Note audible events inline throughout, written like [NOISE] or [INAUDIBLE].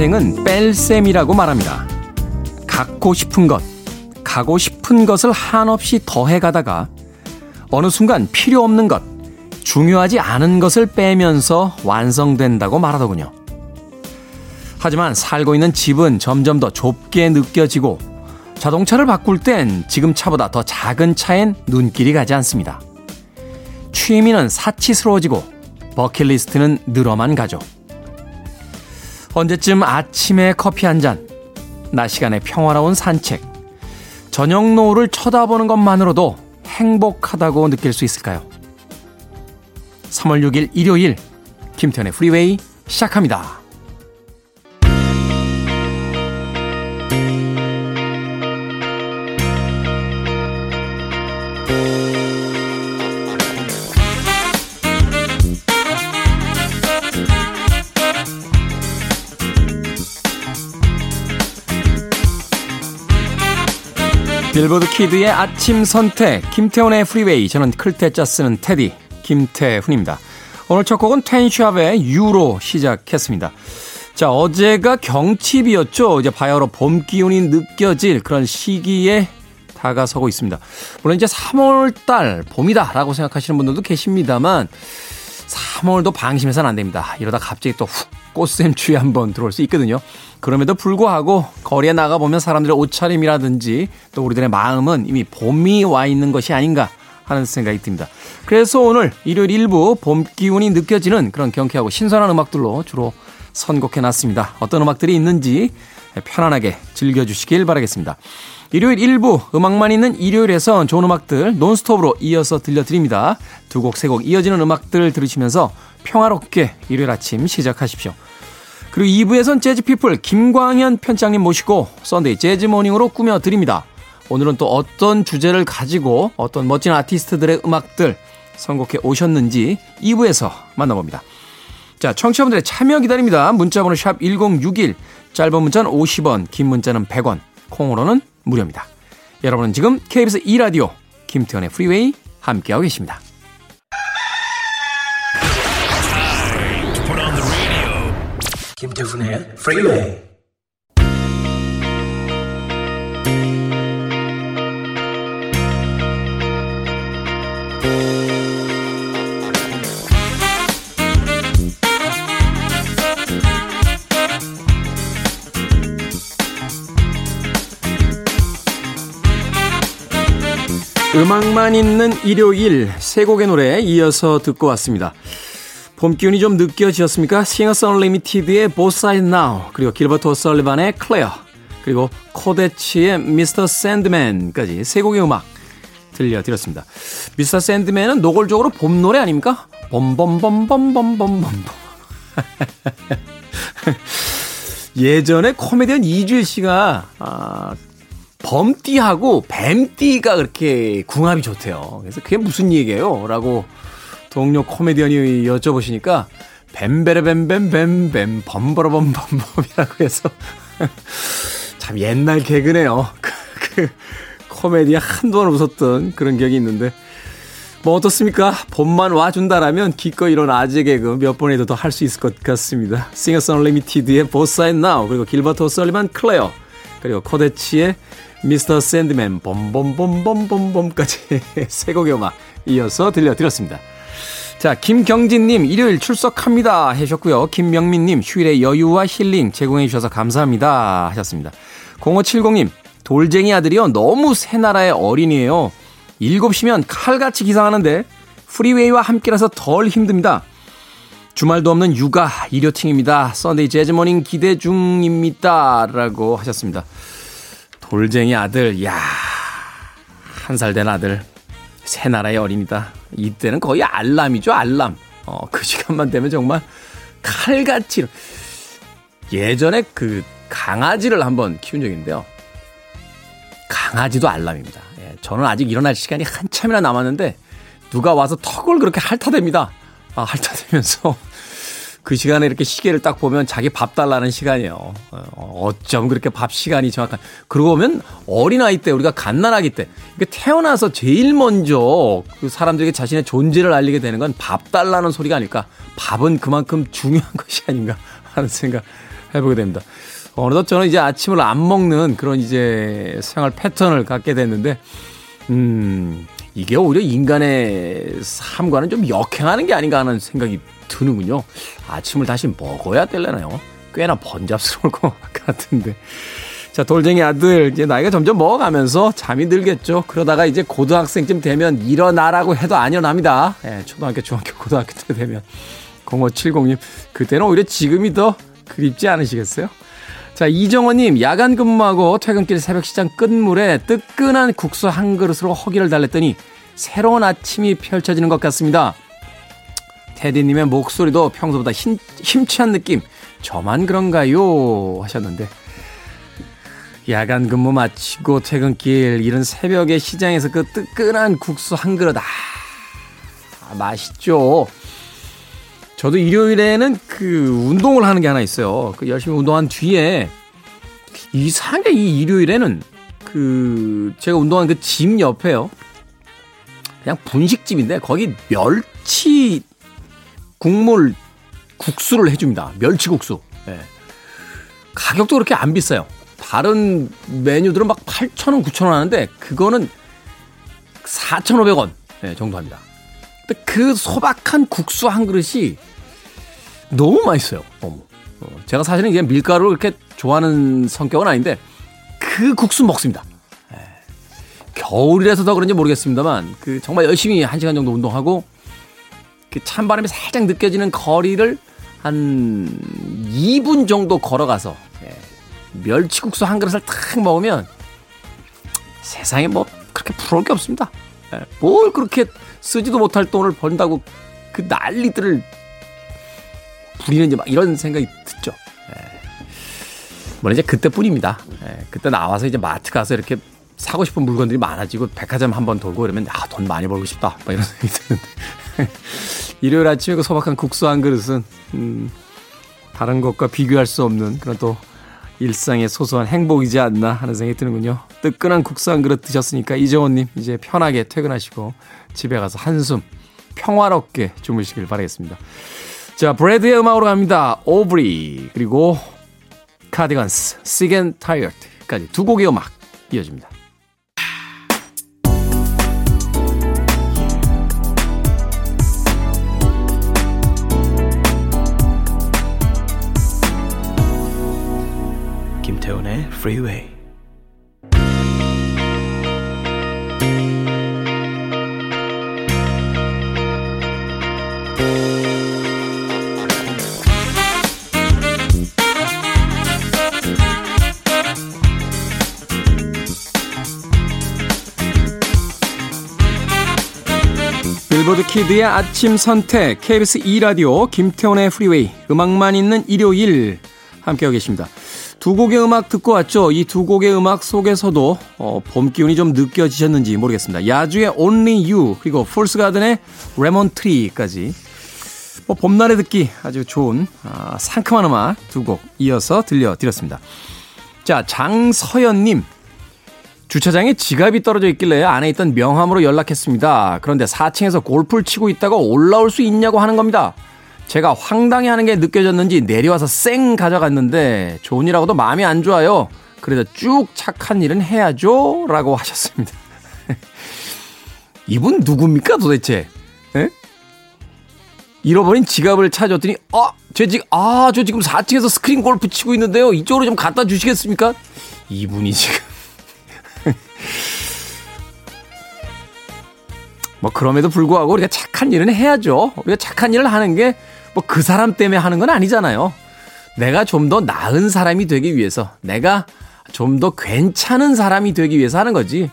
인생은 뺄셈이라고 말합니다. 갖고 싶은 것, 가고 싶은 것을 한없이 더해 가다가 어느 순간 필요 없는 것, 중요하지 않은 것을 빼면서 완성된다고 말하더군요. 하지만 살고 있는 집은 점점 더 좁게 느껴지고 자동차를 바꿀 땐 지금 차보다 더 작은 차엔 눈길이 가지 않습니다. 취미는 사치스러워지고 버킷리스트는 늘어만 가죠. 언제쯤 아침에 커피 한 잔, 낮 시간에 평화로운 산책, 저녁 노을을 쳐다보는 것만으로도 행복하다고 느낄 수 있을까요? 3월 6일 일요일 김태훈의 Freeway 시작합니다. 빌보드 키드의 아침 선택 김태훈의 프리웨이 저는 클 태 자 쓰는 테디 김태훈입니다. 오늘 첫 곡은 Ten Sharp의 You로 시작했습니다. 자 어제가 경칩이었죠. 이제 바야흐로 봄 기운이 느껴질 그런 시기에 다가서고 있습니다. 물론 이제 3월달 봄이다라고 생각하시는 분들도 계십니다만 3월도 방심해서는 안 됩니다. 이러다 갑자기 또 훅 꽃샘 추위 한번 들어올 수 있거든요. 그럼에도 불구하고 거리에 나가보면 사람들의 옷차림이라든지 또 우리들의 마음은 이미 봄이 와 있는 것이 아닌가 하는 생각이 듭니다. 그래서 오늘 일요일 일부 봄 기운이 느껴지는 그런 경쾌하고 신선한 음악들로 주로 선곡해 놨습니다. 어떤 음악들이 있는지 편안하게 즐겨주시길 바라겠습니다. 일요일 일부 음악만 있는 일요일에선 좋은 음악들 논스톱으로 이어서 들려드립니다. 두 곡, 세 곡 이어지는 음악들 들으시면서 평화롭게 일요일 아침 시작하십시오. 그리고 2부에선 재즈피플 김광현 편집장님 모시고 썬데이 재즈모닝으로 꾸며드립니다. 오늘은 또 어떤 주제를 가지고 어떤 멋진 아티스트들의 음악들 선곡해 오셨는지 2부에서 만나봅니다. 자, 청취자분들의 참여 기다립니다. 문자번호 샵 1061, 짧은 문자는 50원, 긴 문자는 100원, 콩으로는 무료입니다. 여러분은 지금 KBS 2라디오 김태현의 프리웨이 함께하고 계십니다. 김태훈의 프리웨이 음악만 있는 일요일 세 곡의 노래 이어서 듣고 왔습니다. 봄 기운이 좀 느껴지셨습니까? 싱어스 언리미티드의 Sides Now 그리고 길버트 오설리반의 Clair 그리고 코데츠의 Mr. Sandman까지 세 곡의 음악 들려드렸습니다. Mr. Sandman은 노골적으로 봄 노래 아닙니까? 봄봄봄봄봄봄봄 [LAUGHS] 예전에 코미디언 이주일 씨가 아, 범띠하고 뱀띠가 그렇게 궁합이 좋대요. 그래서 그게 무슨 얘기예요? 라고 동료 코미디언이 여쭤보시니까 뱀베레뱀뱀뱀뱀 범버러범범범이라고 해서 [LAUGHS] 참 옛날 개그네요. [LAUGHS] 그, 그 코미디에 한동안 웃었던 그런 기억이 있는데 뭐 어떻습니까? 봄만 와준다라면 기꺼이 이런 아재 개그 몇 번에도 더 할 수 있을 것 같습니다. 싱어스 언리미티드의 Both Sides Now 그리고 길버트 오설리반 Clair 그리고 코데츠의 Mr. Sandman 봄봄봄봄봄봄까지 세 곡의 음악 이어서 들려드렸습니다. 자, 김경진님, 일요일 출석합니다. 하셨고요. 김명민님, 휴일의 여유와 힐링 제공해 주셔서 감사합니다. 하셨습니다. 0570님, 돌쟁이 아들이요. 너무 새 나라의 어린이에요. 7시면 칼같이 기상하는데 프리웨이와 함께라서 덜 힘듭니다. 주말도 없는 육아 일요팅입니다. 썬데이 재즈모닝 기대 중입니다. 라고 하셨습니다. 돌쟁이 아들, 야 한 살 된 아들. 새 나라의 어린이다. 이때는 거의 알람이죠, 알람. 어, 그 시간만 되면 정말 칼같이. 예전에 그 강아지를 한번 키운 적이 있는데요. 강아지도 알람입니다. 예, 저는 아직 일어날 시간이 한참이나 남았는데 누가 와서 턱을 그렇게 핥아댑니다. 아, 핥아대면서 그 시간에 이렇게 시계를 딱 보면 자기 밥 달라는 시간이에요. 어, 어쩜 그렇게 밥 시간이 정확한. 그러고 보면 어린아이 때 우리가 갓난아기 때 태어나서 제일 먼저 그 사람들에게 자신의 존재를 알리게 되는 건 밥 달라는 소리가 아닐까. 밥은 그만큼 중요한 [LAUGHS] 것이 아닌가 하는 생각 해보게 됩니다. 어느덧 저는 이제 아침을 안 먹는 그런 이제 생활 패턴을 갖게 됐는데, 음, 이게 오히려 인간의 삶과는 좀 역행하는 게 아닌가 하는 생각이 드는군요. 아침을 다시 먹어야 될려나요? 꽤나 번잡스러울 것 [LAUGHS] 같은데. 자, 돌쟁이 아들, 이제 나이가 점점 먹어가면서 잠이 들겠죠. 그러다가 이제 고등학생쯤 되면 일어나라고 해도 안 일어납니다. 예, 초등학교, 중학교, 고등학교 때 되면. 0570님, 그때는 오히려 지금이 더 그립지 않으시겠어요? 자, 이정원님, 야간 근무하고 퇴근길 새벽 시장 끝물에 뜨끈한 국수 한 그릇으로 허기를 달랬더니 새로운 아침이 펼쳐지는 것 같습니다. 테디님의 목소리도 평소보다 힘, 힘찬 느낌. 저만 그런가요? 하셨는데. 야간 근무 마치고 퇴근길 이런 새벽에 시장에서 그 뜨끈한 국수 한 그릇 아 맛있죠. 저도 일요일에는 그 운동을 하는 게 하나 있어요. 그 열심히 운동한 뒤에 이상하게 이 일요일에는 그 제가 운동한 그집 옆에요. 그냥 분식집인데 거기 멸치 국물 국수를 해줍니다. 멸치국수. 네. 가격도 그렇게 안 비싸요. 다른 메뉴들은 막 8,000원, 9,000원 하는데 그거는 4,500원 네, 정도 합니다. 근데 그 소박한 국수 한 그릇이 너무 맛있어요. 너무. 어, 제가 사실은 이제 밀가루를 그렇게 좋아하는 성격은 아닌데 그 국수 먹습니다. 네. 겨울이라서 더 그런지 모르겠습니다만 그 정말 열심히 한 시간 정도 운동하고 그 찬바람이 살짝 느껴지는 거리를 한 2분 정도 걸어가서 멸치국수 한 그릇을 탁 먹으면 세상에 뭐 그렇게 부러울 게 없습니다. 예, 뭘 그렇게 쓰지도 못할 돈을 번다고 그 난리들을 부리는지 막 이런 생각이 듣죠. 예. 물론 이제 그때뿐입니다. 예, 그때 나와서 이제 마트 가서 이렇게 사고 싶은 물건들이 많아지고 백화점 한 번 돌고 이러면 아 돈 많이 벌고 싶다 막 이런 생각이 드는데 [LAUGHS] 일요일 아침에 그 소박한 국수 한 그릇은 음, 다른 것과 비교할 수 없는 그런 또 일상의 소소한 행복이지 않나 하는 생각이 드는군요. 뜨끈한 국수 한 그릇 드셨으니까 이정원님 이제 편하게 퇴근하시고 집에 가서 한숨 평화롭게 주무시길 바라겠습니다. 자, 브래드의 음악으로 갑니다. 오브리 그리고 카디건스, and Tired까지 두 곡의 음악 이어집니다. 김태훈의 Freeway. 빌보드 키드의 아침 선택 KBS 2 라디오 김태훈의 프리웨이 음악만 있는 일요일 함께하고 계십니다. 두 곡의 음악 듣고 왔죠. 이 두 곡의 음악 속에서도 어, 봄 기운이 좀 느껴지셨는지 모르겠습니다. 야주의 Only You 그리고 풀스 가든의 Lemon Tree까지 뭐 봄날에 듣기 아주 좋은 아, 상큼한 음악 두 곡 이어서 들려드렸습니다. 자 장서연님 주차장에 지갑이 떨어져 있길래 안에 있던 명함으로 연락했습니다. 그런데 4층에서 골프를 치고 있다가 올라올 수 있냐고 하는 겁니다. 제가 황당해 하는 게 느껴졌는지 내려와서 쌩 가져갔는데 일하고도 마음이 안 좋아요. 그래서 쭉 착한 일은 해야죠. 라고 하셨습니다. [LAUGHS] 이분 누굽니까 도대체? 에? 잃어버린 지갑을 찾았더니 아, 제 지금 아, 저 지금 4층에서 스크린 골프 치고 있는데요. 이쪽으로 좀 갖다 주시겠습니까? 이분이 지금 뭐 그럼에도 불구하고 우리가 착한 일은 해야죠. 우리가 착한 일을 하는 게 뭐 그 사람 때문에 하는 건 아니잖아요. 내가 좀 더 나은 사람이 되기 위해서, 내가 좀 더 괜찮은 사람이 되기 위해서 하는 거지.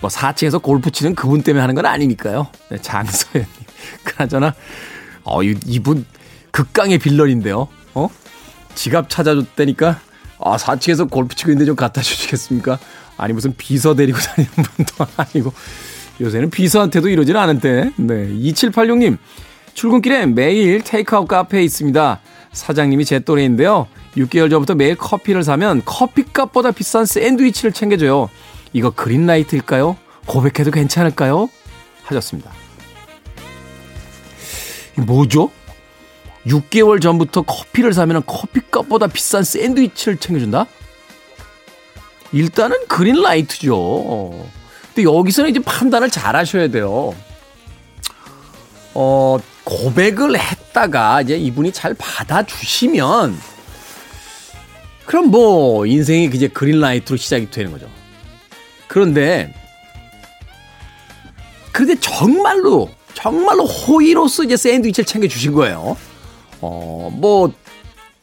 뭐 4층에서 골프 치는 그분 때문에 하는 건 아니니까요. 네, 장서연님. [LAUGHS] 그나저나, 어, 이분 극강의 빌런인데요. 어? 지갑 찾아줬다니까, 아, 4층에서 골프 치고 있는데 좀 갖다 주시겠습니까? 아니, 무슨 비서 데리고 [LAUGHS] 다니는 분도 아니고, 요새는 비서한테도 이러질 않은데, 네. 2786님, 출근길에 매일 테이크아웃 카페에 있습니다. 사장님이 제 또래인데요. 6개월 전부터 매일 커피를 사면 커피값보다 비싼 샌드위치를 챙겨줘요. 이거 그린라이트일까요? 고백해도 괜찮을까요? 하셨습니다. 뭐죠? 6개월 전부터 커피를 사면 커피값보다 비싼 샌드위치를 챙겨준다? 일단은 그린라이트죠. 근데 여기서는 이제 판단을 잘 하셔야 돼요. 어, 고백을 했다가 이제 이분이 잘 받아주시면 그럼 뭐 인생이 이제 그린라이트로 시작이 되는 거죠. 그런데 그런데 정말로 정말로 호의로서 이제 샌드위치를 챙겨 주신 거예요. 어, 뭐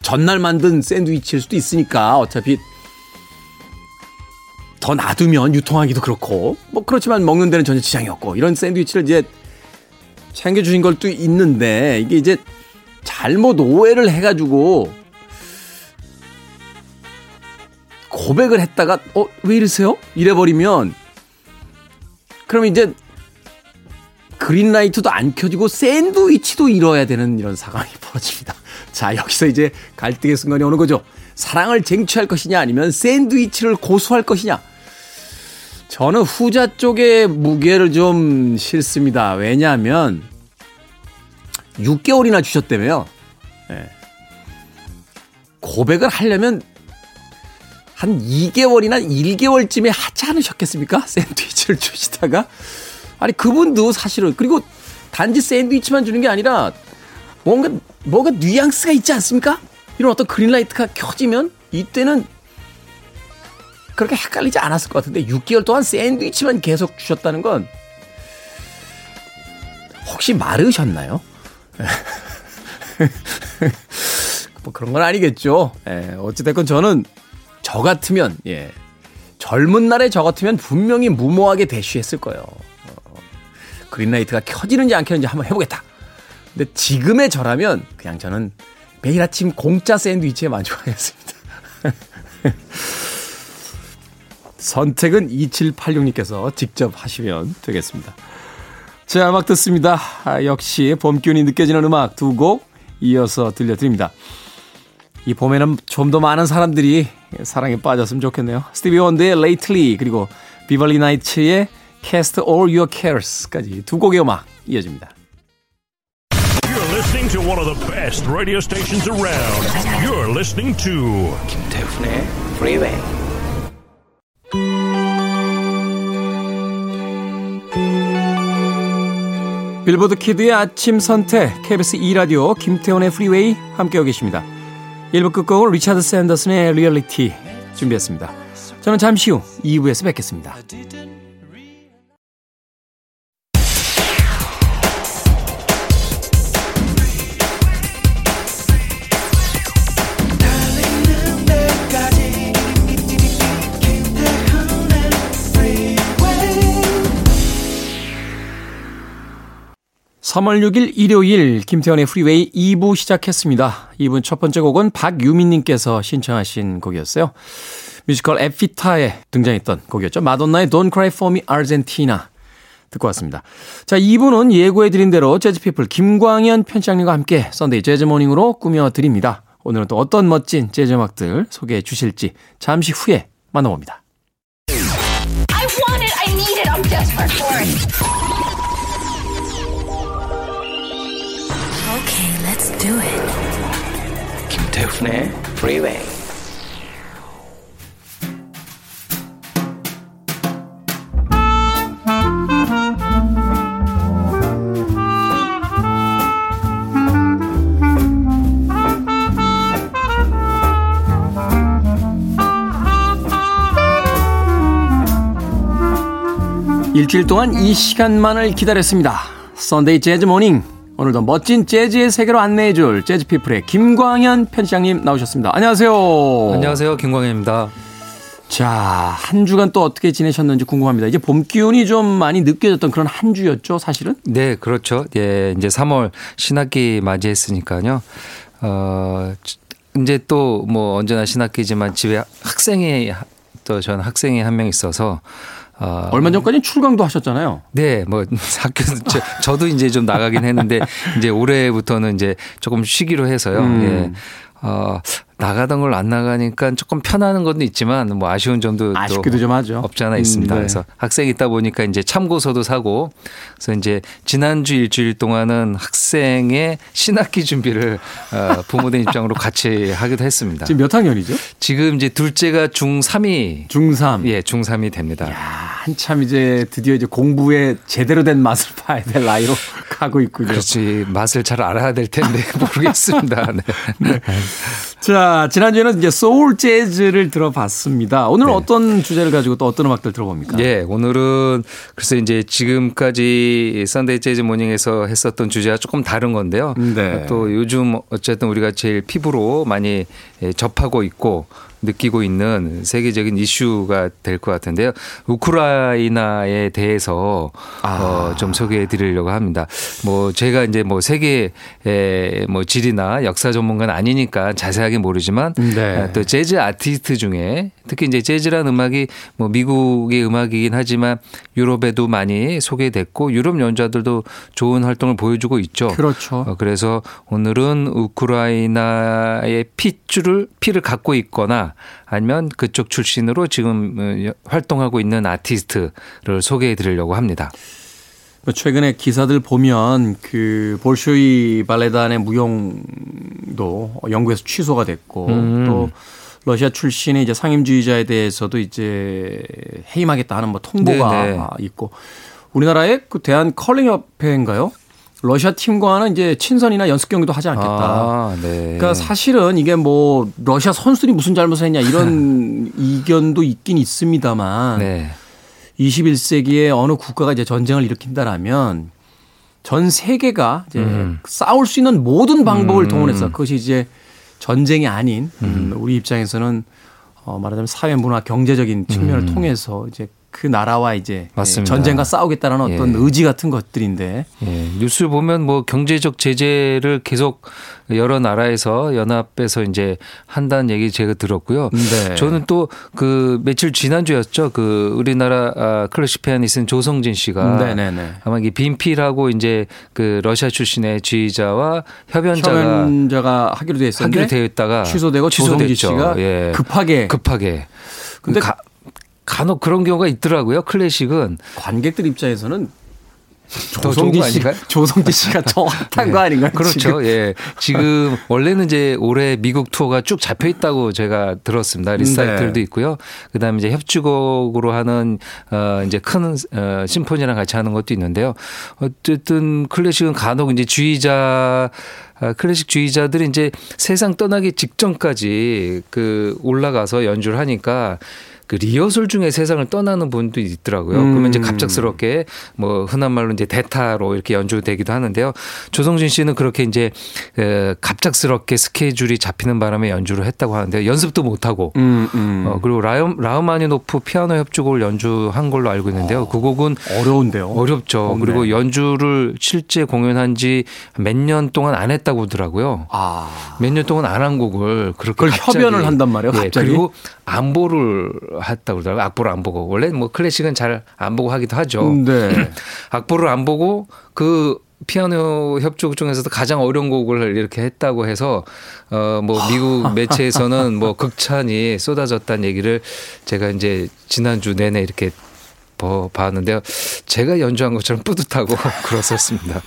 전날 만든 샌드위치일 수도 있으니까 어차피 더 놔두면 유통하기도 그렇고 뭐 그렇지만 먹는 데는 전혀 지장이 없고 이런 샌드위치를 이제 챙겨주신 걸도 있는데 이게 이제 잘못 오해를 해가지고 고백을 했다가 어 왜 이러세요? 이래버리면 그럼 이제 그린라이트도 안 켜지고 샌드위치도 잃어야 되는 이런 상황이 [LAUGHS] 벌어집니다. 자 여기서 이제 갈등의 순간이 오는 거죠. 사랑을 쟁취할 것이냐 아니면 샌드위치를 고수할 것이냐. 저는 후자 쪽에 무게를 좀 싫습니다. 왜냐하면 6개월이나 주셨다며요. 네. 고백을 하려면 한 2개월이나 1개월쯤에 하지 않으셨겠습니까? [LAUGHS] 샌드위치를 주시다가. 아니, 그분도 사실은, 그리고 단지 샌드위치만 주는 게 아니라 뭔가, 뭔가 뉘앙스가 있지 않습니까? 이런 어떤 그린라이트가 켜지면 이때는 그렇게 헷갈리지 않았을 것 같은데 6개월 동안 샌드위치만 계속 주셨다는 건 혹시 마르셨나요? [LAUGHS] 뭐 그런 건 아니겠죠. 예, 어찌됐건 저는 저 같으면, 예, 젊은 날에 저 같으면 분명히 무모하게 대쉬했을 거예요. 어, 그린라이트가 켜지는지 안 켜지는지 한번 해보겠다. 근데 지금의 저라면 그냥 저는 매일 아침 공짜 샌드위치에 만족하겠습니다. [LAUGHS] 선택은 2786님께서 직접 하시면 되겠습니다. 자, 음악 듣습니다. 아, 역시 봄 기운이 느껴지는 음악 두 곡 이어서 들려드립니다. 이 봄에는 좀 더 많은 사람들이 사랑에 빠졌으면 좋겠네요. 스티비 원드의 Lately 그리고 비벌리 나이츠의 Cast All Your Cares까지 두 곡의 음악 이어집니다. You're listening to one of the best radio stations around. You're listening to 김태훈의 Freeway. 빌보드 키드의 아침 선택 KBS 2라디오 김태훈의 프리웨이 함께하고 계십니다. 1부 끝곡은 리차드 샌더슨의 리얼리티 준비했습니다. 저는 잠시 후 2부에서 뵙겠습니다. (3월 6일) 일요일 김태훈의 프리웨이 2부 시작했습니다. 2부 첫 번째 곡은 박유민님께서 신청하신 곡이었어요. 뮤지컬 에비타에 등장했던 곡이었죠. 마돈나의 Don't Cry For Me Argentina 듣고 왔습니다. 자, 2부는 예고해드린 대로 재즈피플 김광현 편집장님과 함께 썬데이 재즈모닝으로 꾸며드립니다. 오늘은 또 어떤 멋진 재즈 음악들 소개해 주실지 잠시 후에 만나봅니다. It. 김태훈의 프리웨이 일주일 동안 이 시간만을 기다렸습니다. 썬데이 재즈 모닝. 오늘도 멋진 재즈의 세계로 안내해줄 재즈피플의 김광현 편집장님 나오셨습니다. 안녕하세요. 안녕하세요. 김광현입니다. 자, 한 주간 또 어떻게 지내셨는지 궁금합니다. 이제 봄 기운이 좀 많이 느껴졌던 그런 한 주였죠, 사실은? 네, 그렇죠. 예, 이제 3월 신학기 맞이했으니까요. 어, 이제 또 뭐 언제나 신학기지만 집에 학생이 또 저는 학생이 한 명 있어서 어, 얼마 전까지 출강도 하셨잖아요. 네, 뭐 [LAUGHS] 학교 저, 저도 이제 좀 나가긴 했는데 이제 올해부터는 이제 조금 쉬기로 해서요. 음. 예. 어, 나가던 걸 안 나가니까 조금 편하는 것도 있지만 뭐 아쉬운 점도 또 아쉽기도 좀 하죠. 없지 않아 있습니다. 음, 네. 그래서 학생이 있다 보니까 이제 참고서도 사고 그래서 이제 지난주 일주일 동안은 학생의 신학기 준비를 어, 부모님 입장으로 같이 하기도 했습니다. 지금 몇 학년이죠? 지금 이제 둘째가 중3이 중3. 예, 중3이 됩니다. 야, 한참 이제 드디어 이제 공부에 제대로 된 맛을 봐야 될 나이로 [LAUGHS] 가고 있군요. 그렇지 맛을 잘 알아야 될 텐데 [LAUGHS] 모르겠습니다. 네. 자, 지난주에는 이제 소울 재즈를 들어봤습니다. 오늘은 어떤 주제를 가지고 또 어떤 음악들 들어봅니까? 예, 오늘은 글쎄 이제 지금까지 썬데이 재즈 모닝에서 했었던 주제와 조금 다른 건데요. 네. 또 요즘 어쨌든 우리가 제일 피부로 많이 예, 접하고 있고 느끼고 있는 세계적인 이슈가 될 것 같은데요. 우크라이나에 대해서 아. 어, 좀 소개해 드리려고 합니다. 뭐 제가 이제 뭐 세계 뭐 지리나 역사 전문가는 아니니까 자세하게 모르지만 네. 또 재즈 아티스트 중에 특히 이제 재즈라는 음악이 뭐 미국의 음악이긴 하지만 유럽에도 많이 소개됐고 유럽 연주자들도 좋은 활동을 보여주고 있죠. 그렇죠. 어, 그래서 오늘은 우크라이나의 핏줄을 피를 갖고 있거나 아니면 그쪽 출신으로 지금 어, 활동하고 있는 아티스트를 소개해 드리려고 합니다. 뭐 최근에 기사들 보면 그 볼쇼이 발레단의 무용도 영국에서 취소가 됐고 음. 또 러시아 출신의 이제 상임주의자에 대해서도 이제 해임하겠다 하는 뭐 통보가 네네. 있고 우리나라의 그 대한 컬링 협회인가요? 러시아 팀과는 이제 친선이나 연습 경기도 하지 않겠다. 아, 네. 그러니까 사실은 이게 뭐 러시아 선수들이 무슨 잘못을 했냐 이런 [LAUGHS] 이견도 있긴 있습니다만 네. 21세기에 어느 국가가 이제 전쟁을 일으킨다라면 전 세계가 이제 음. 싸울 수 있는 모든 방법을 동원해서 그것이 이제 전쟁이 아닌 음, 우리 입장에서는 어 말하자면 사회 문화 경제적인 측면을 통해서 이제 그 나라와 이제 음. 맞습니다. 전쟁과 싸우겠다라는 어떤 예. 의지 같은 것들인데 예, 뉴스 보면 뭐 경제적 제재를 계속 여러 나라에서 연합해서 이제 한다는 얘기 제가 들었고요. 네. 저는 또 그 며칠 지난주였죠. 그 우리나라 아, 클래식 피아니스트 조성진 씨가 네네네. 아마 이게 빈필하고 이제 그 러시아 출신의 지휘자와 협연자가 협연자가 하기로 돼 있었는데 하기로 되어 있다가 취소되고 조성진 취소됐죠. 씨가 예. 급하게 급하게. 근데 가, 간혹 그런 경우가 있더라고요. 클래식은 관객들 입장에서는 거 씨? 조성진 씨가 더 [LAUGHS] 핫한 네. 거 아닌가요? 그렇죠. 지금? 예. 지금 원래는 이제 올해 미국 투어가 쭉 잡혀 있다고 제가 들었습니다. 리사이틀도 네. 있고요. 그다음에 이제 협주곡으로 하는 어 이제 큰 어, 심포니랑 같이 하는 것도 있는데요. 어쨌든 클래식은 간혹 이제 주의자 아, 클래식 주의자들이 이제 세상 떠나기 직전까지 그 올라가서 연주를 하니까 그 리허설 중에 세상을 떠나는 분도 있더라고요. 그러면 이제 음. 갑작스럽게 뭐 흔한 말로 이제 대타로 이렇게 연주되기도 하는데요. 조성진 씨는 그렇게 이제 에, 갑작스럽게 스케줄이 잡히는 바람에 연주를 했다고 하는데 연습도 못 하고 음, 음. 어, 그리고 라우, 라우마니노프 피아노 협주곡을 연주한 걸로 알고 있는데요. 그 곡은 어려운데요. 어렵죠. 네. 그리고 연주를 실제 공연한 지 몇 년 동안 안 했다고 하더라고요. 아. 몇 년 동안 안 한 곡을 그렇게 그걸 갑자기 협연을 한단 말이에요, 예, 갑자기? 그리고 안보를 했다고 그러더라고요. 악보를 안 보고 원래 뭐 클래식은 잘 안 보고 하기도 하죠. 네. [CLEARS THROAT] 악보를 안 보고 그 피아노 협주곡 중에서도 가장 어려운 곡을 이렇게 했다고 해서 어 뭐 미국 [LAUGHS] 매체에서는 뭐 극찬이 쏟아졌다는 얘기를 제가 이제 지난주 내내 이렇게 봐- 봤는데요. 제가 연주한 것처럼 뿌듯하고 [LAUGHS] 그렇었습니다.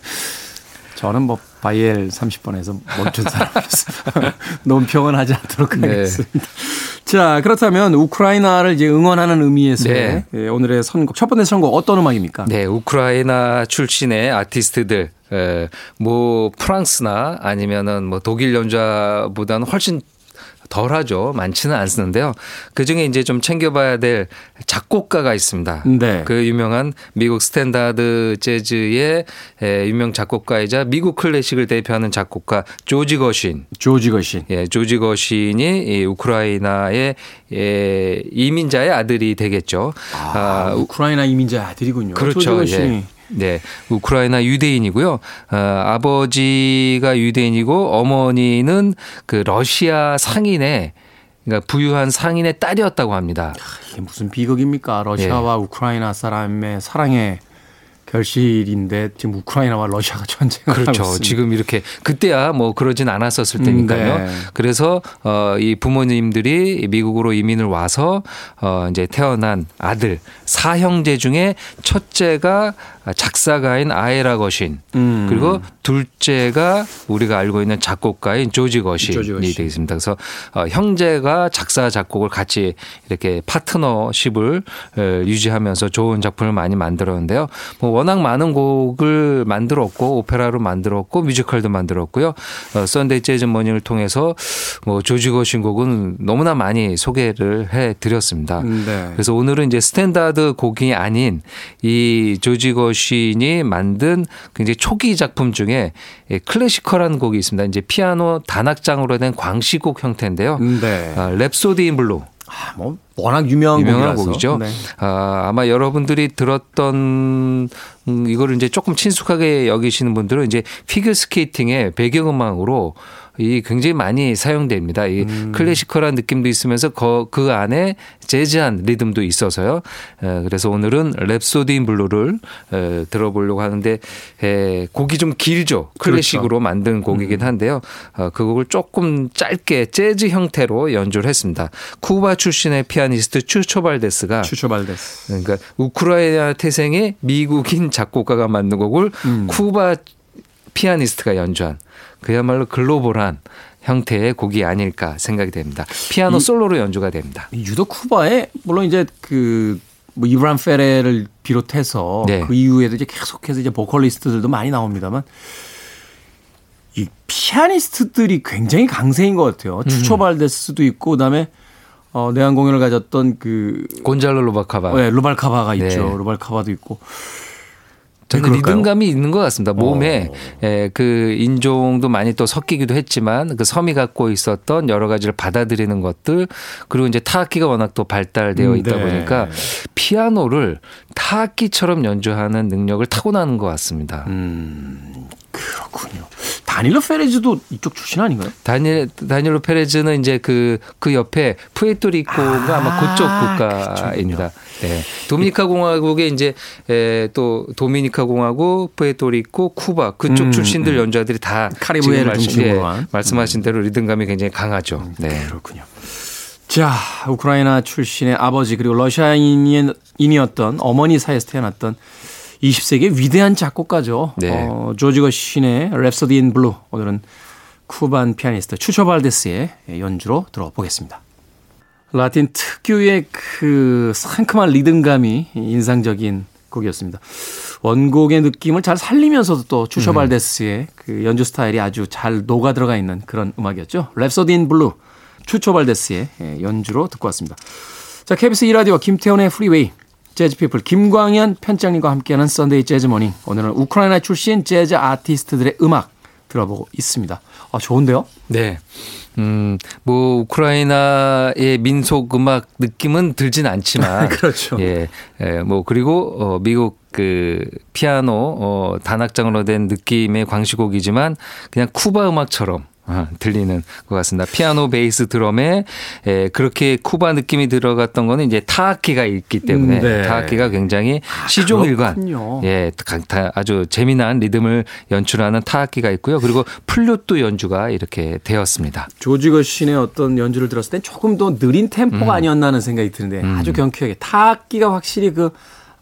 [LAUGHS] 저는 뭐 바이엘 30번에서 멈춘 사람이었어요. 논평은 하지 않도록 네. 하겠습니다. 자, 그렇다면 우크라이나를 이제 응원하는 의미에서 네. 예, 오늘의 선곡 첫 번째 선곡 어떤 음악입니까? 네, 우크라이나 출신의 아티스트들, 에, 뭐 프랑스나 아니면은 뭐 독일 연주자보다는 훨씬 덜 하죠. 많지는 않는데요. 그 중에 이제 좀 챙겨봐야 될 작곡가가 있습니다. 네. 그 유명한 미국 스탠다드 재즈의 에, 유명 작곡가이자 미국 클래식을 대표하는 작곡가 조지 거쉰. 조지 거쉰. 예, 조지 거쉰이 이 우크라이나의 예, 이민자의 아들이 되겠죠. 아, 우크라이나 이민자 아들이군요. 조지 그렇죠. 거신이. 예. 네. 우크라이나 유대인이고요. 어, 아버지가 유대인이고 어머니는 그 러시아 상인의 그러니까 부유한 상인의 딸이었다고 합니다. 이게 무슨 비극입니까? 러시아와 예. 우크라이나 사람의 사랑의 결실인데 지금 우크라이나와 러시아가 전쟁을 하고 그렇죠. 있습니다. 지금 이렇게 그때야 뭐 그러진 않았었을 테니까요. 네. 그래서 어이 부모님들이 미국으로 이민을 와서 어 이제 태어난 아들 사형제 중에 첫째가 작사가인 아이라 거쉰 음. 그리고 둘째가 우리가 알고 있는 작곡가인 조지 거쉰이 거쉰. 되겠습니다. 그래서 어, 형제가 작사 작곡을 같이 이렇게 파트너십을 에, 유지하면서 좋은 작품을 많이 만들었는데요. 뭐 워낙 많은 곡을 만들었고 오페라로 만들었고 뮤지컬도 만들었고요. 어, 썬데이 재즈 모닝을 통해서 뭐 조지 거신 곡은 너무나 많이 소개를 해 드렸습니다. 네. 그래서 오늘은 이제 스탠다드 곡이 아닌 이 조지 거신이 만든 굉장히 초기 작품 중에 예, classical한 곡이 있습니다. 이제 피아노 단악장으로 된 광시곡 형태인데요. 네. 아, Rhapsody in Blue. 아, 뭐 워낙 유명한, 유명한 곡이라서. 곡이죠. 네. 아, 아마 여러분들이 들었던 음, 이거를 이제 조금 친숙하게 여기시는 분들은 이제 피겨 스케이팅의 배경음악으로 이 굉장히 많이 사용됩니다. 이 음. classical한 느낌도 있으면서 거- 그 안에 재즈한 리듬도 있어서요. 에, 그래서 오늘은 Rhapsody in Blue를 에, 들어보려고 하는데 에, 곡이 좀 길죠. 클래식으로 그렇죠. 만든 곡이긴 한데요. 어, 그 곡을 조금 짧게 재즈 형태로 연주를 했습니다. 쿠바 출신의 피아니스트 추초 발데스가 추초 발데스. 그러니까 우크라이나 태생의 미국인 작곡가가 만든 곡을 음. 쿠바 피아니스트가 연주한 그야말로 글로벌한 형태의 곡이 아닐까 생각이 됩니다. 피아노 이- 솔로로 연주가 됩니다. 유독 쿠바에 물론 이제 그 뭐 이브란 페레를 비롯해서 네. 그 이후에도 이제 계속해서 이제 보컬리스트들도 많이 나옵니다만 이 피아니스트들이 굉장히 강세인 것 같아요. 추초 발데스도 있고 그다음에 어 내한 공연을 가졌던 그 곤잘로 로바카바. 네, 루발카바가 있죠. 네. 루발카바도 있고. 저는 왜 그럴까요? 리듬감이 있는 것 같습니다. 몸에 어. 에, 그 인종도 많이 또 섞이기도 했지만 그 섬이 갖고 있었던 여러 가지를 받아들이는 것들 그리고 이제 타악기가 워낙 또 발달되어 음, 있다 네. 보니까 피아노를 타악기처럼 연주하는 능력을 타고나는 것 같습니다. 음 그렇군요. 다닐로 페레즈도 이쪽 출신 아닌가요? 다니엘 다니엘로 페레즈는 이제 그그 옆에 푸에토리코가 아, 마 그쪽 아, 국가입니다. 네. 도미니카 공화국에 이제 에, 또 도미니카 공화국, 푸에르토리코, 쿠바 그쪽 음, 출신들 연주자들이 다 카리브해를 중심으로 예, 한. 말씀하신 대로 리듬감이 굉장히 강하죠. 네. 그렇군요. 자, 우크라이나 출신의 아버지 그리고 러시아인이었던 어머니 사이에서 태어났던 20세기의 위대한 작곡가죠. 네. 어, 조지 거신의 Rhapsody in Blue. 오늘은 Cuban 피아니스트 추초 발데스의 연주로 들어보겠습니다. 라틴 특유의 그 상큼한 리듬감이 인상적인 곡이었습니다. 원곡의 느낌을 잘 살리면서도 또 추초 발데스의 그 연주 스타일이 아주 잘 녹아 들어가 있는 그런 음악이었죠. Rhapsody in Blue 추초 발데스의 예, 연주로 듣고 왔습니다. 자, KBS 2라디오 김태훈의 프리웨이 재즈피플 김광현 편집장님과 함께하는 Sunday Jazz Morning 오늘은 우크라이나 출신 재즈 아티스트들의 음악 들어보고 있습니다. 아, 좋은데요? 네. 음, 뭐 우크라이나의 민속 음악 느낌은 들진 않지만 [LAUGHS] 그렇죠. 예. 예, 뭐 그리고 어 미국 그 피아노 어 단악장으로 된 느낌의 광시곡이지만 그냥 쿠바 음악처럼 어, 들리는 것 같습니다. 피아노, 베이스, 드럼에 에, 그렇게 쿠바 느낌이 들어갔던 거는 이제 타악기가 있기 때문에 음, 네. 타악기가 굉장히 시종일관 그렇군요. 예, 아주 재미난 리듬을 연출하는 타악기가 있고요. 그리고 플룻도 연주가 이렇게 되었습니다. 조지 거신의 어떤 연주를 들었을 땐 조금 더 느린 템포가 아니었나 하는 생각이 드는데 아주 경쾌하게 타악기가 확실히 그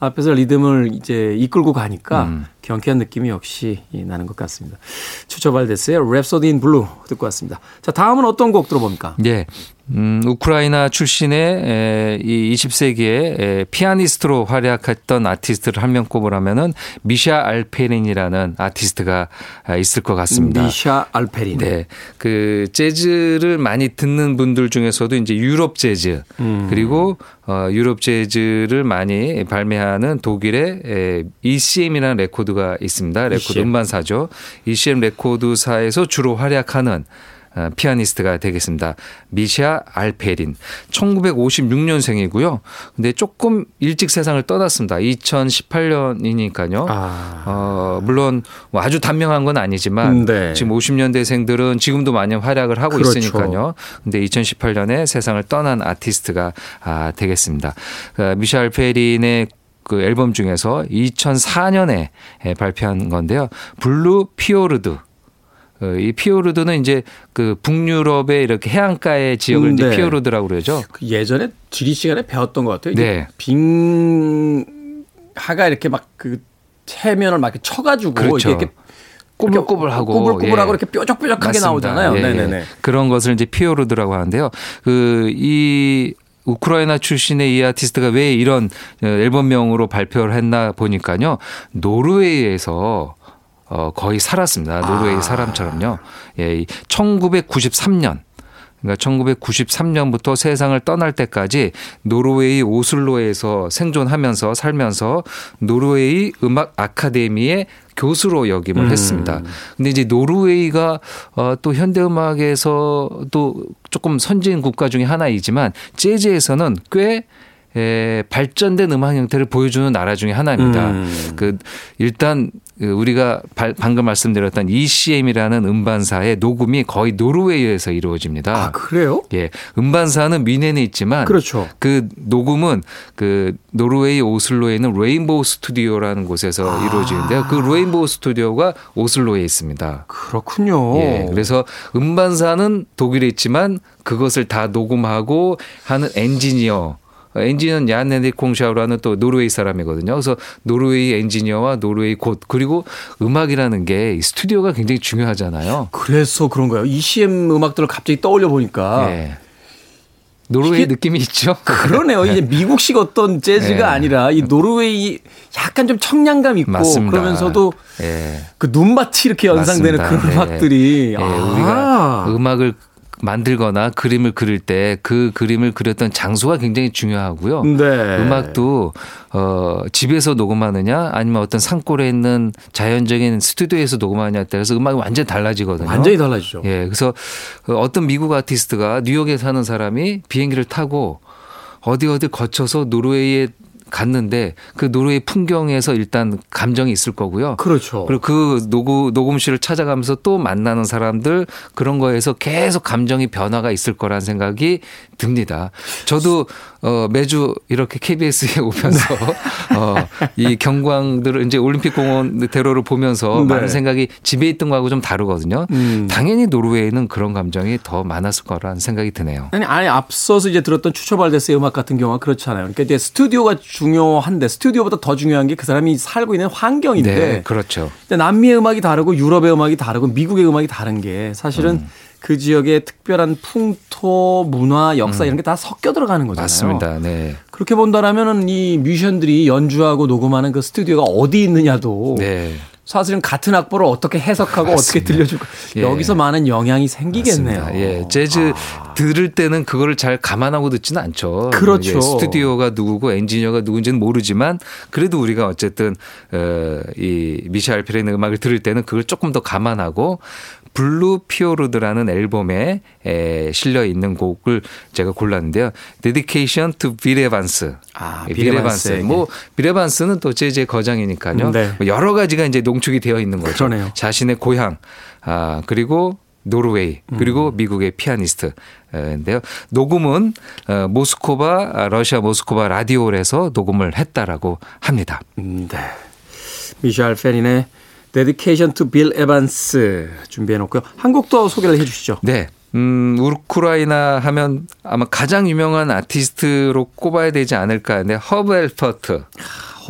앞에서 리듬을 이제 이끌고 가니까 경쾌한 느낌이 역시 나는 것 같습니다. 추초 발데스의 Rhapsody in Blue 듣고 왔습니다. 자, 다음은 어떤 곡 들어봅니까? 예. 음, 우크라이나 출신의 에, 이 20세기에 에, 피아니스트로 활약했던 아티스트를 한 명 꼽으라면은 미샤 알페린이라는 아티스트가 아, 있을 것 같습니다. 미샤 알페린. 네. 그 재즈를 많이 듣는 분들 중에서도 이제 유럽 재즈 그리고 어 유럽 재즈를 많이 발매하는 독일의 에, ECM이라는 레코드가 있습니다. 레코드 ECM. 음반사죠. ECM 레코드사에서 주로 활약하는 어, 피아니스트가 되겠습니다. 미샤 알페린. 1956년생이고요. 근데 조금 일찍 세상을 떠났습니다. 2018년이니까요. 아. 어, 물론 뭐 아주 단명한 건 아니지만 음, 네. 지금 50년대생들은 지금도 많이 활약을 하고 그렇죠. 있으니까요. 근데 2018년에 세상을 떠난 아티스트가 아, 되겠습니다. 어, 미셸 페린의 그 앨범 중에서 2004년에 발표한 건데요. Blue Fjord. 어, 이 피오르드는 이제 그 북유럽의 이렇게 해안가의 지역을 음, 이제 네. 피오르드라고 그러죠. 그 예전에 지리 시간에 배웠던 것 같아요. 네. 빙하가 이렇게 막 그 해면을 막 이렇게 쳐가지고 그렇죠. 이렇게 꼬불꼬불하고 꼬불꼬불하고 예. 이렇게 뾰족뾰족하게 맞습니다. 나오잖아요. 예, 예. 네네네. 그런 것을 이제 피오르드라고 하는데요. 그이 우크라이나 출신의 이 아티스트가 왜 이런 어, 앨범명으로 발표를 했나 보니까요. 노르웨이에서 어 거의 살았습니다. 노르웨이 아. 사람처럼요. 예, 이 1993년 그러니까 1993년부터 세상을 떠날 때까지 노르웨이 오슬로에서 생존하면서 살면서 노르웨이 음악 아카데미의 교수로 역임을 음. 했습니다. 근데 이제 노르웨이가 어, 또 현대 음악에서 또 조금 선진 국가 중에 하나이지만 재즈에서는 꽤 에, 발전된 음악 형태를 보여주는 나라 중에 하나입니다. 음. 그 일단 그 우리가 발- 방금 말씀드렸던 ECM이라는 음반사의 녹음이 거의 노르웨이에서 이루어집니다. 아 그래요? 예, 음반사는 뮌헨에 있지만 그렇죠. 그 녹음은 그 노르웨이 오슬로에 있는 레인보우 스튜디오라는 곳에서 아. 이루어지는데요. 그 레인보우 스튜디오가 오슬로에 있습니다. 그렇군요. 예, 그래서 음반사는 독일에 있지만 그것을 다 녹음하고 하는 엔지니어 엔지니어는 얀 에릭 콩샤우라는 또 노르웨이 사람이거든요. 그래서 노르웨이 엔지니어와 노르웨이 곳 그리고 음악이라는 게 이 스튜디오가 굉장히 중요하잖아요. 그래서 그런 거예요. ECM 음악들을 갑자기 떠올려 보니까 예. 노르웨이 느낌이 있죠. [LAUGHS] 그러네요. 이제 미국식 어떤 재즈가 예. 아니라 이 노르웨이 약간 좀 청량감 있고 맞습니다. 그러면서도 예. 그 눈밭이 이렇게 연상되는 맞습니다. 그런 네. 음악들이 예, 아. 우리가 음악을 만들거나 그림을 그릴 때 그 그림을 그렸던 장소가 굉장히 중요하고요. 네. 음악도 어 집에서 녹음하느냐 아니면 어떤 산골에 있는 자연적인 스튜디오에서 녹음하느냐에 따라서 음악이 완전 달라지거든요. 완전히 달라지죠. 예, 그래서 어떤 미국 아티스트가 뉴욕에 사는 사람이 비행기를 타고 어디 어디 거쳐서 노르웨이에 갔는데 그 노르웨이 풍경에서 일단 감정이 있을 거고요. 그렇죠. 그리고 그 녹음, 녹음실을 찾아가면서 또 만나는 사람들 그런 거에서 계속 감정이 변화가 있을 거란 생각이 듭니다. 저도 어, 매주 이렇게 KBS에 [LAUGHS] 오면서 네. 어, 이 경광들을 이제 올림픽 공원 대로를 보면서 네. 많은 생각이 집에 있던 거하고 좀 다르거든요. 음. 당연히 노르웨이는 그런 감정이 더 많았을 거라는 생각이 드네요. 아니, 아니 앞서서 이제 들었던 추처발데스의 음악 같은 경우가 그렇잖아요. 그러니까 이제 스튜디오가 중요한데 스튜디오보다 더 중요한 게 그 사람이 살고 있는 환경인데 네, 그렇죠. 근데 남미의 음악이 다르고 유럽의 음악이 다르고 미국의 음악이 다른 게 사실은 음. 그 지역의 특별한 풍토, 문화, 역사 이런 게 다 섞여 들어가는 거잖아요. 음. 맞습니다. 네. 그렇게 본다라면은 이 뮤지션들이 연주하고 녹음하는 그 스튜디오가 어디 있느냐도 네. 사실은 같은 악보를 어떻게 해석하고 어떻게 맞습니다. 들려주고 예. 여기서 많은 영향이 생기겠네요. 맞습니다. 예, 재즈 들을 때는 그거를 잘 감안하고 듣지는 않죠. 그렇죠. 예, 스튜디오가 누구고 엔지니어가 누군지는 모르지만 그래도 우리가 어쨌든 어, 이 미샤 알피레의 음악을 들을 때는 그걸 조금 더 감안하고 Blue Fjord라는 앨범에 에, 실려 있는 곡을 제가 골랐는데요. Dedication to Bill Evans. 아, 예, 빌 빌. 에반스. 뭐, 빌 에반스는 또 재즈의 거장이니까요. 네. 뭐 여러 가지가 이제 농축이 되어 있는 거죠. 그러네요. 자신의 고향, 아, 그리고 노르웨이, 음. 그리고 미국의 피아니스트인데요. 녹음은 어, 모스코바, 아, 러시아 모스코바 라디오홀에서 녹음을 했다라고 합니다. 음, 네. 미샤 알페린의 Dedication to Bill Evans 준비해 놓고요. 한 곡 더 소개를 해 주시죠. 네. 음, 우크라이나 하면 아마 가장 유명한 아티스트로 꼽아야 되지 않을까. 네, 허브 엘퍼트. 허브 엘퍼트.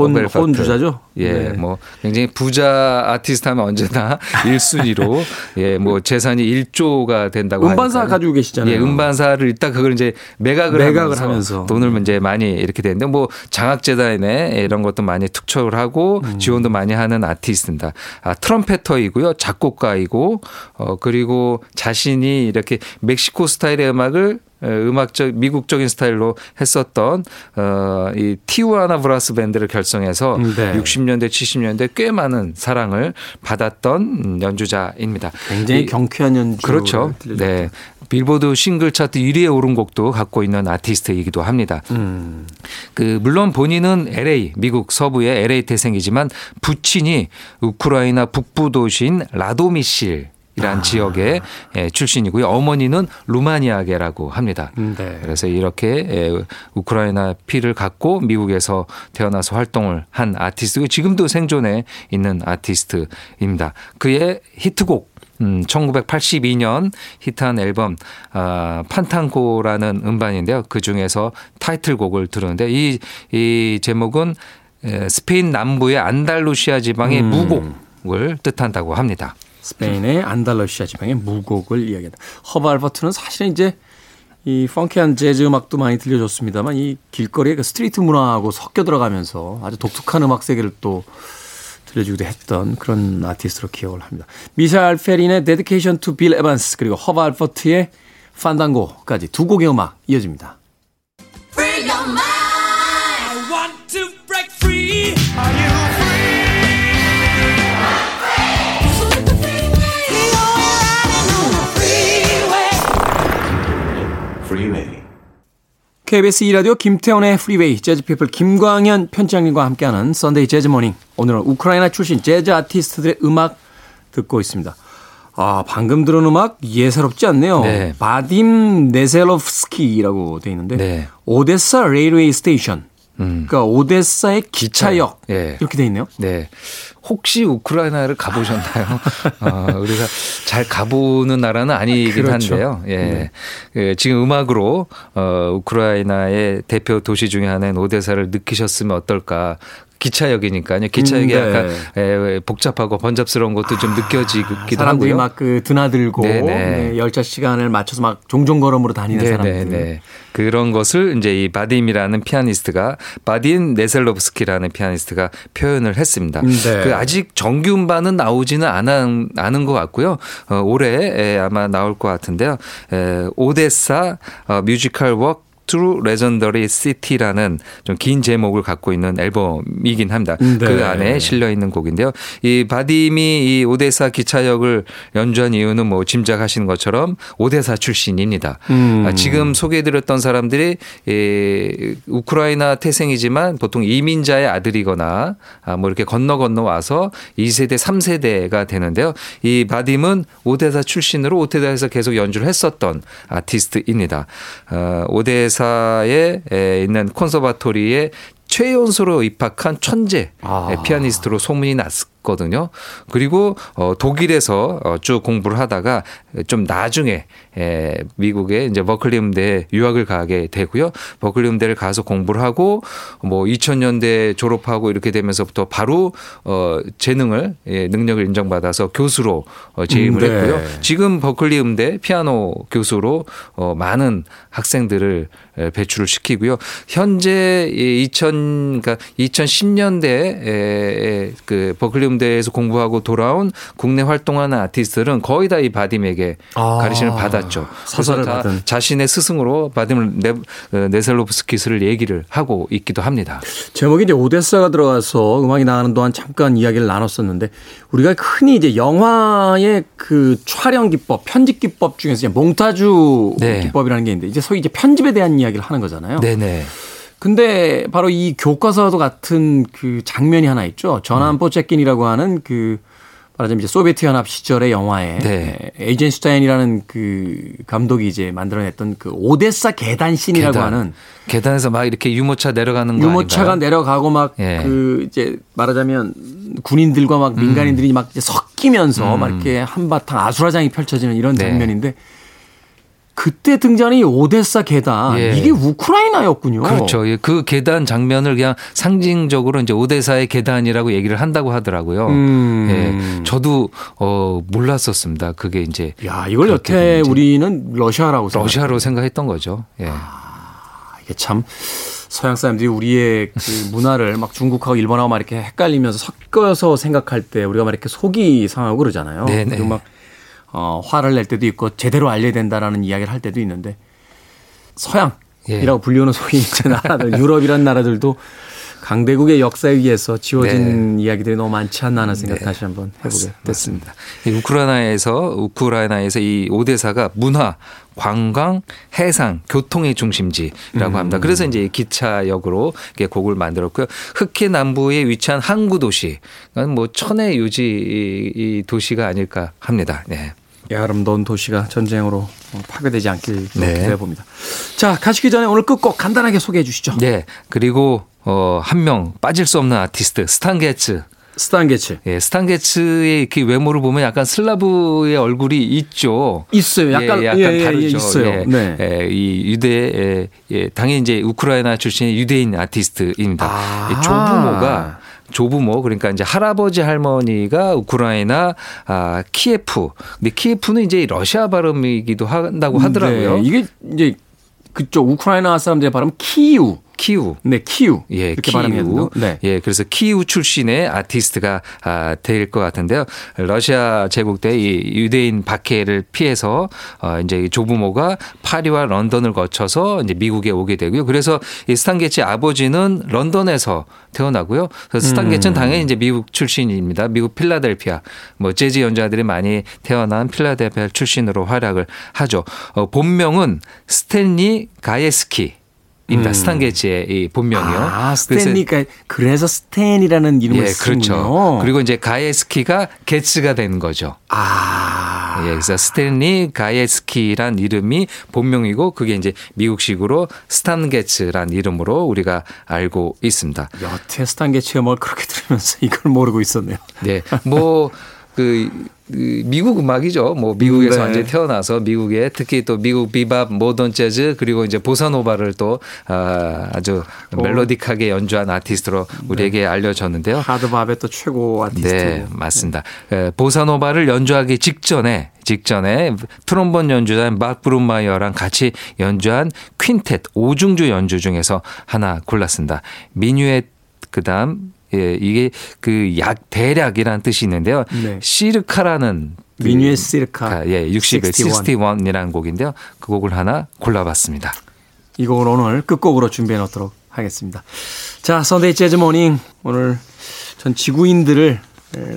혼 주자죠? 예, 네. 뭐 굉장히 부자 아티스트 하면 언제나 [LAUGHS] 1순위로 예, 뭐 재산이 1조가 된다고 음반사 하니까요. 가지고 계시잖아요. 예, 음반사를 일단 그걸 이제 매각을, 매각을 하면서, 하면서. 돈을 이제 많이 이렇게 되는데 뭐 장학 재단에 이런 것도 많이 특초를 하고 음. 지원도 많이 하는 아티스트입니다. 아, trumpeter이고요. 작곡가이고 어 그리고 자신이 이렇게 멕시코 스타일의 음악을 에, 음악적 미국적인 스타일로 했었던 어 이 티우아나 브라스 밴드를 결성해서 네. 60년대 70년대 꽤 많은 사랑을 받았던 음, 연주자입니다. 굉장히 이- 경쾌한 연주. 그렇죠. 네. 빌보드 싱글 차트 1위에 오른 곡도 갖고 있는 아티스트이기도 합니다. 음. 그 물론 본인은 LA 미국 서부의 LA 태생이지만 부친이 우크라이나 북부 도시인 라도미실에 이란 지역의 예, 출신이고요. 어머니는 루마니아계라고 합니다. 네. 그래서 이렇게 예, 우크라이나 피를 갖고 미국에서 태어나서 활동을 한 아티스트고 지금도 생존해 있는 아티스트입니다. 그의 히트곡 음, 1982년 히트한 앨범 아, 판탄고라는 음반인데요. 그 중에서 타이틀곡을 들었는데 이, 이 제목은 에, 스페인 남부의 안달루시아 지방의 음. 무곡을 뜻한다고 합니다. 스페인의 안달루시아 지방의 무곡을 이야기한다. 허브 알버트는 사실은 이제 이 펑키한 재즈 음악도 많이 들려줬습니다만 이 길거리의 그 street 문화하고 섞여 들어가면서 아주 독특한 음악 세계를 또 들려주기도 했던 그런 아티스트로 기억을 합니다. 미샤 알페린의 Dedication to 빌 에반스 그리고 허브 알버트의 판당고까지 두 곡의 음악 이어집니다. KBS 2라디오 김태원의 Freeway Jazz People 김광현 편집장님과 함께하는 Sunday Jazz Morning 오늘은 우크라이나 출신 재즈 아티스트들의 음악 듣고 있습니다. 아 방금 들은 음악 예사롭지 않네요. 네. 바딤 네셀롭스키라고 돼 있는데 네. 오데사 Railway Station 음. 그러니까 오데사의 기차역 예. 이렇게 돼 있네요. 네. 혹시 우크라이나를 가보셨나요? [LAUGHS] 어, 우리가 잘 가보는 나라는 아니긴 그렇죠. 한데요. 예. 예, 지금 음악으로 어, 우크라이나의 대표 도시 중에 하나인 오데사를 느끼셨으면 어떨까. 기차역이니까요. 기차역이 음, 네. 약간 예, 복잡하고 번잡스러운 것도 좀 느껴지기도 사람들이 하고요. 막그 드나들고 네네. 네, 열차 시간을 맞춰서 막 종종 걸음으로 다니는 사람들. 네네네. 그런 것을 이제 이 바딤이라는 피아니스트가 바딤 네셀롭스키라는 피아니스트가 표현을 했습니다. 네. 그 아직 정규 음반은 나오지는 않은, 않은 것 같고요. 어, 올해 에, 아마 나올 것 같은데요. 에, 오데사 어, Musical Walk Through Legendary City라는 좀 긴 제목을 갖고 있는 앨범이긴 합니다. 네. 그 안에 실려 있는 곡인데요. 이 바딤이 이 오데사 기차역을 연주한 이유는 뭐 짐작하시는 것처럼 오데사 출신입니다. 음. 아, 지금 소개해드렸던 사람들이 이 우크라이나 태생이지만 보통 이민자의 아들이거나 아, 뭐 이렇게 건너 건너 와서 2세대, 3세대가 되는데요. 이 바딤은 오데사 출신으로 오데사에서 계속 연주를 했었던 아티스트입니다. 어, 오데사 에 에, 있는 콘서바토리에 최연소로 입학한 천재 아. 에, 피아니스트로 소문이 났 거든요. 그리고 어, 독일에서 어, 쭉 공부를 하다가 좀 나중에 에, 미국에 이제 버클리 음대에 유학을 가게 되고요. 버클리 음대를 가서 공부를 하고 뭐 2000년대 졸업하고 이렇게 되면서부터 바로 어, 재능을 예, 능력을 인정받아서 교수로 어, 재임을 음, 네. 했고요. 지금 버클리 음대 피아노 교수로 어, 많은 학생들을 에, 배출을 시키고요. 현재 2000 그러니까 2010년대 에 그 버클리 음대 에서 공부하고 돌아온 국내 활동하는 아티스트들은 거의 다 이 바딤에게 아, 가르침을 받았죠. 다 받은. 자신의 스승으로 바딤 네, 네셀로프스키스를 얘기를 하고 있기도 합니다. 제목이 이제 오데사가 들어가서 음악이 나가는 동안 잠깐 이야기를 나눴었는데 우리가 흔히 이제 영화의 그 촬영 기법, 편집 기법 중에서 이제 몽타주 네. 기법이라는 게 있는데 이제 소위 이제 편집에 대한 이야기를 하는 거잖아요. 네네. 근데 바로 이 교과서도 같은 그 장면이 하나 있죠. 전환 포체킨이라고 하는 그 말하자면 이제 소비에트 연합 시절의 영화에 네. 에이젠슈타인이라는 그 감독이 이제 만들어냈던 그 오데사 계단 씬이라고 계단. 하는 계단에서 막 이렇게 유모차 내려가는 거 유모차가 아닌가요? 내려가고 막 예. 그 이제 말하자면 군인들과 막 민간인들이 막 이제 섞이면서 막 이렇게 한바탕 아수라장이 펼쳐지는 이런 음. 네. 장면인데 그때 등장한 이 오데사 계단 예. 이게 우크라이나였군요. 그렇죠. 예, 그 계단 장면을 그냥 상징적으로 이제 오데사의 계단이라고 얘기를 한다고 하더라고요. 음. 예, 저도 어 몰랐었습니다. 그게 이제 야, 이걸 여태. 우리는 러시아라고 생각. 러시아로 생각했던 거죠. 예. 이게 참 서양 사람들이 우리의 그 문화를 막 중국하고 일본하고 막 이렇게 헷갈리면서 섞어서 생각할 때 우리가 막 이렇게 속이 상하고 그러잖아요. 네네. 그리고 막 어, 화를 낼 때도 있고 제대로 알려야 된다라는 이야기를 할 때도 있는데 서양 이라고 예. 불리우는 소위 이제 나라들 [LAUGHS] 유럽이란 나라들도 강대국의 역사에 의해서 지워진 이야기들이 너무 많지 않나 하는 생각 다시 한번 해보게 됐습니다. 우크라이나에서 우크라이나에서 이 오데사가 문화, 관광, 해상, 교통의 중심지라고 합니다. 그래서 이제 이 기차역으로 곡을 만들었고요. 흑해 남부에 위치한 항구 도시, 뭐 천혜의 휴양지 도시가 아닐까 합니다. 네. 이 아름다운 도시가 전쟁으로 파괴되지 않길 네. 기대해 봅니다. 자, 가시기 전에 오늘 끝곡 간단하게 소개해 주시죠. 네. 그리고 어, 한 명 빠질 수 없는 아티스트 스탄 게츠. 스탄 게츠. 예, 스탄 게츠의 그 외모를 보면 약간 슬라브의 얼굴이 있죠. 있어요. 약간, 예, 약간 예, 예, 예, 다르죠. 있어요. 예, 네. 예, 이 유대 예, 예, 당연히 이제 우크라이나 출신의 유대인 아티스트입니다. 아. 이 조부모가 조부모 그러니까 이제 할아버지 할머니가 우크라이나 아 키예프. 근데 키예프는 이제 러시아 발음이기도 한다고 하더라고요. 네, 이게 이제 그쪽 우크라이나 사람들의 발음 키우. 키우. 네, 키우. 예, 이렇게 키우. 네. 예, 그래서 키우 출신의 아티스트가 아, 될 것 같은데요. 러시아 제국 때 이 유대인 박해를 피해서 어, 이제 이 조부모가 파리와 런던을 거쳐서 이제 미국에 오게 되고요. 그래서 이 스탄게츠 아버지는 런던에서 태어나고요. 그래서 음. 스탄게츠는 당연히 이제 미국 출신입니다. 미국 필라델피아 뭐 재즈 연주자들이 많이 태어난 필라델피아 출신으로 활약을 하죠. 어, 본명은 스탠리 가예스키. 입니다. 스탄 게츠의 이 본명이요. 음. 아, 그래서 스탠리가 그래서 스탠이라는 이름을 예, 쓰는군요. 그렇죠. 그리고 이제 가예스키가 게츠가 되는 거죠. 아. 예, 그래서 스탠리 가예스키란 이름이 본명이고 그게 이제 미국식으로 스탄 게츠란 이름으로 우리가 알고 있습니다. 여태 스탄 게츠가 뭘 그렇게 들으면서 [LAUGHS] 이걸 모르고 있었네요. 네. 뭐, 그, 그 미국 음악이죠. 뭐 미국에서 네. 완전히 태어나서 미국에 특히 또 미국 비밥, 모던 재즈 그리고 이제 보사노바를 또 아, 아주 melodic하게 연주한 아티스트로 우리에게 알려졌는데요. hard bop의 또 최고 아티스트. 네, 맞습니다. 에, 보사노바를 연주하기 직전에 직전에 트롬본 연주자인 밥 브룩마이어랑 같이 연주한 quintet 오중주 연주 중에서 하나 골랐습니다. Minuet 그다음 예, 이게 그 약 대략이라는 뜻이 있는데요. 네. Circa라는 그 Minuet Circa. 가, 예, 60의 61. 61이라는 곡인데요. 그 곡을 하나 골라봤습니다. 이 곡을 오늘 끝곡으로 준비해 놓도록 하겠습니다. 자, Sunday Jazz Morning. 오늘 전 지구인들을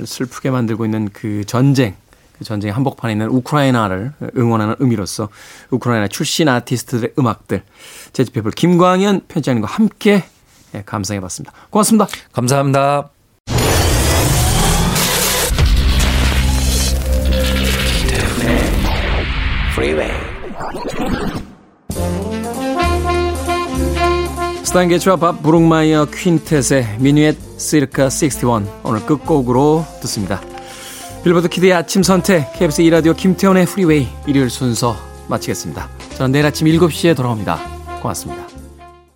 슬프게 만들고 있는 그 전쟁, 그 전쟁의 한복판에 있는 우크라이나를 응원하는 의미로서 우크라이나 출신 아티스트들의 음악들, 재즈피플 김광현 편집장님과 함께 예, 감상해 봤습니다. 고맙습니다. 감사합니다. 스탄 게츠와 밥 브룩마이어 퀸텟의 미뉴엣 시르카 61 오늘 끝곡으로 듣습니다. 빌보드 Kid의 아침 선택 KBS 2라디오 김태원의 Freeway 일요일 순서 마치겠습니다. 저는 내일 아침 7시에 돌아옵니다. 고맙습니다.